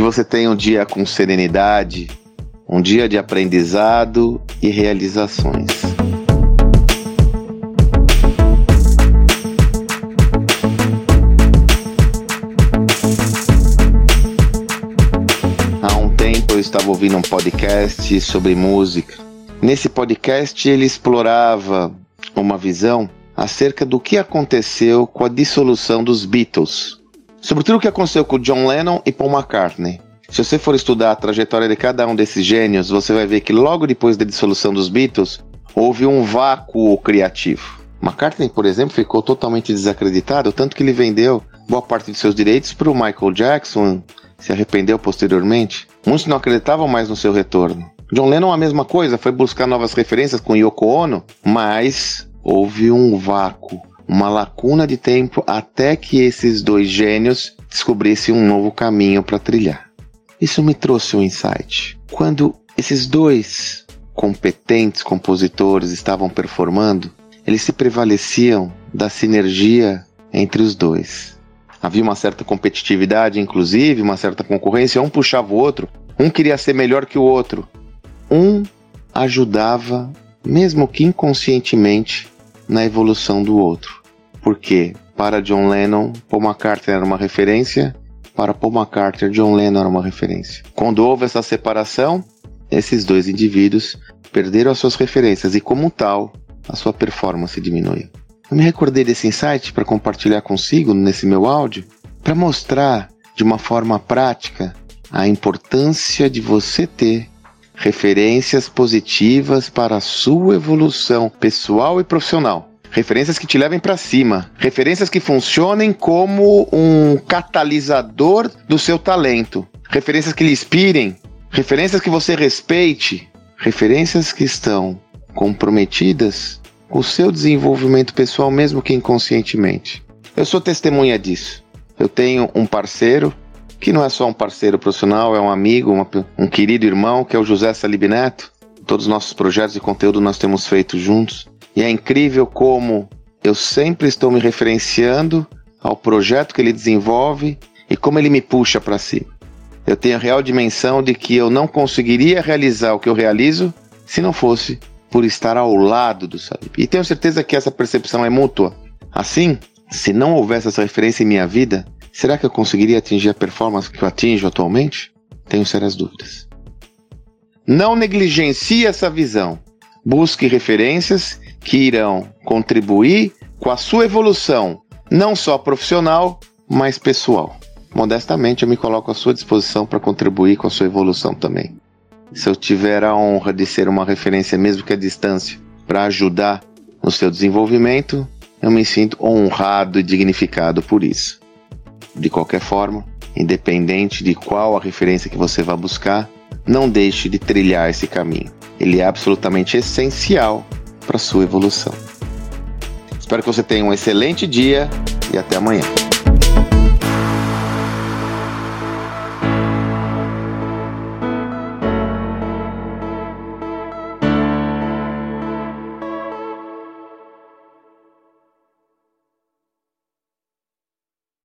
você tenha um dia com serenidade, um dia de aprendizado e realizações. Há um tempo eu estava ouvindo um podcast sobre música. Nesse podcast ele explorava uma visão acerca do que aconteceu com a dissolução dos Beatles. Sobretudo o que aconteceu com John Lennon e Paul McCartney. Se você for estudar a trajetória de cada um desses gênios, você vai ver que logo depois da dissolução dos Beatles, houve um vácuo criativo. McCartney, por exemplo, ficou totalmente desacreditado, tanto que ele vendeu boa parte de seus direitos para o Michael Jackson, se arrependeu posteriormente. Muitos não acreditavam mais no seu retorno. John Lennon a mesma coisa, foi buscar novas referências com Yoko Ono, mas houve um vácuo, uma lacuna de tempo até que esses dois gênios descobrissem um novo caminho para trilhar. Isso me trouxe um insight. Quando esses dois competentes compositores estavam performando, eles se prevaleciam da sinergia entre os dois. Havia uma certa competitividade, inclusive, uma certa concorrência, um puxava o outro, um queria ser melhor que o outro. Um ajudava, mesmo que inconscientemente, na evolução do outro. Porque para John Lennon, Paul McCartney era uma referência, para Paul McCartney, John Lennon era uma referência. Quando houve essa separação, esses dois indivíduos perderam as suas referências e, como tal, a sua performance diminuiu. Eu me recordei desse insight para compartilhar consigo nesse meu áudio, para mostrar de uma forma prática a importância de você ter referências positivas para a sua evolução pessoal e profissional. Referências que te levem para cima, referências que funcionem como um catalisador do seu talento, referências que lhe inspirem, referências que você respeite, referências que estão comprometidas com o seu desenvolvimento pessoal, mesmo que inconscientemente. Eu sou testemunha disso. Eu tenho um parceiro que não é só um parceiro profissional, é um amigo, uma, um querido irmão, que é o José Salib Neto. Todos os nossos projetos de conteúdo nós temos feito juntos. E é incrível como eu sempre estou me referenciando ao projeto que ele desenvolve e como ele me puxa para cima. Eu tenho a real dimensão de que eu não conseguiria realizar o que eu realizo se não fosse por estar ao lado do Salib. E tenho certeza que essa percepção é mútua. Assim, se não houvesse essa referência em minha vida, Será que eu conseguiria atingir a performance que eu atinjo atualmente? Tenho sérias dúvidas. Não negligencie essa visão. Busque referências que irão contribuir com a sua evolução, não só profissional, mas pessoal. Modestamente, eu me coloco à sua disposição para contribuir com a sua evolução também. Se eu tiver a honra de ser uma referência, mesmo que à distância, para ajudar no seu desenvolvimento, eu me sinto honrado e dignificado por isso. De qualquer forma, independente de qual a referência que você vai buscar, não deixe de trilhar esse caminho. Ele é absolutamente essencial para sua evolução. Espero que você tenha um excelente dia e até amanhã.